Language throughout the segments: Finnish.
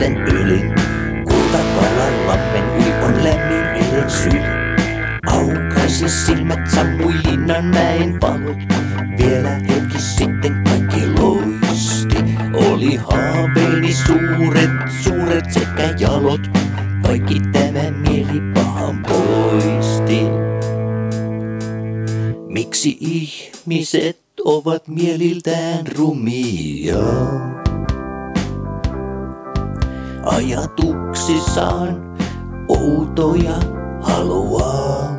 kosken yli. Kultakalan lammen yli on lämmin meren syy. Aukaisi silmät sammujina näin valot. Vielä hetki sitten kaikki loisti. Oli haaveeni suuret, suuret sekä jalot. Kaikki tämä mieli pahan poisti. Miksi ihmiset ovat mieliltään rumia? Ajatuksissaan outoja haluaa.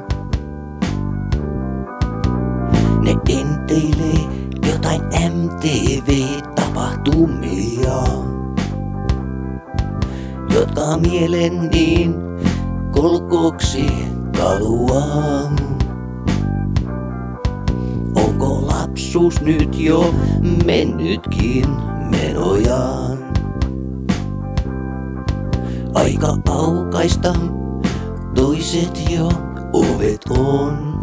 Ne enteilee jotain MTV-tapahtumia, jotka mielen niin kolkoksi kaluaa. Onko lapsuus nyt jo mennytkin menojaan? Aika aukaista toiset jo ovet on.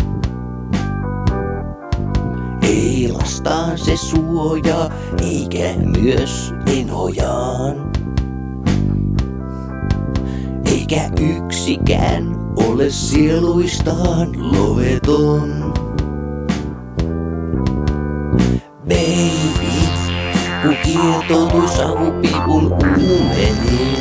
Ei lastaa se suoja, eikä myös enojaan. Eikä yksikään ole sieluistaan loveton. Baby, kun kietoutui savupipun uumeniin.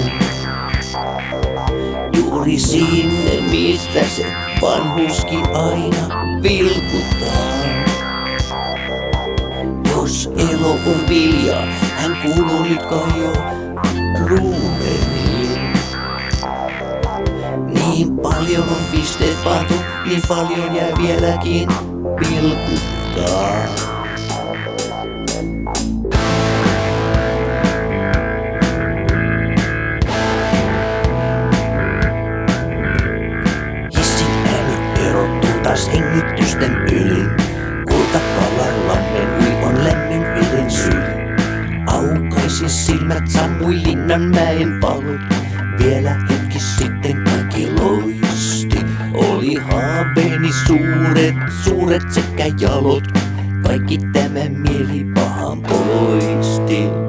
Sinne, mistä se vanhuskin aina vilkuttaa. Jos elo on vilja, hän kuuluu nyt kai jo ruumeniin. Niin paljon on pisteet pantu, niin paljon jää vieläkin vilkuttaa. Taas hengitysten yli. Kultapalallamme ui on lämmin veden syli. Aukaisin silmät, sammui linnan mäen valot. Vielä hetki sitten kaikki loisti. Oli haaveeni suuret, suuret sekä jalot. Kaikki tämä mieli pahan poisti.